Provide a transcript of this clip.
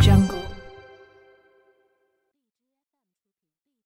Jungle.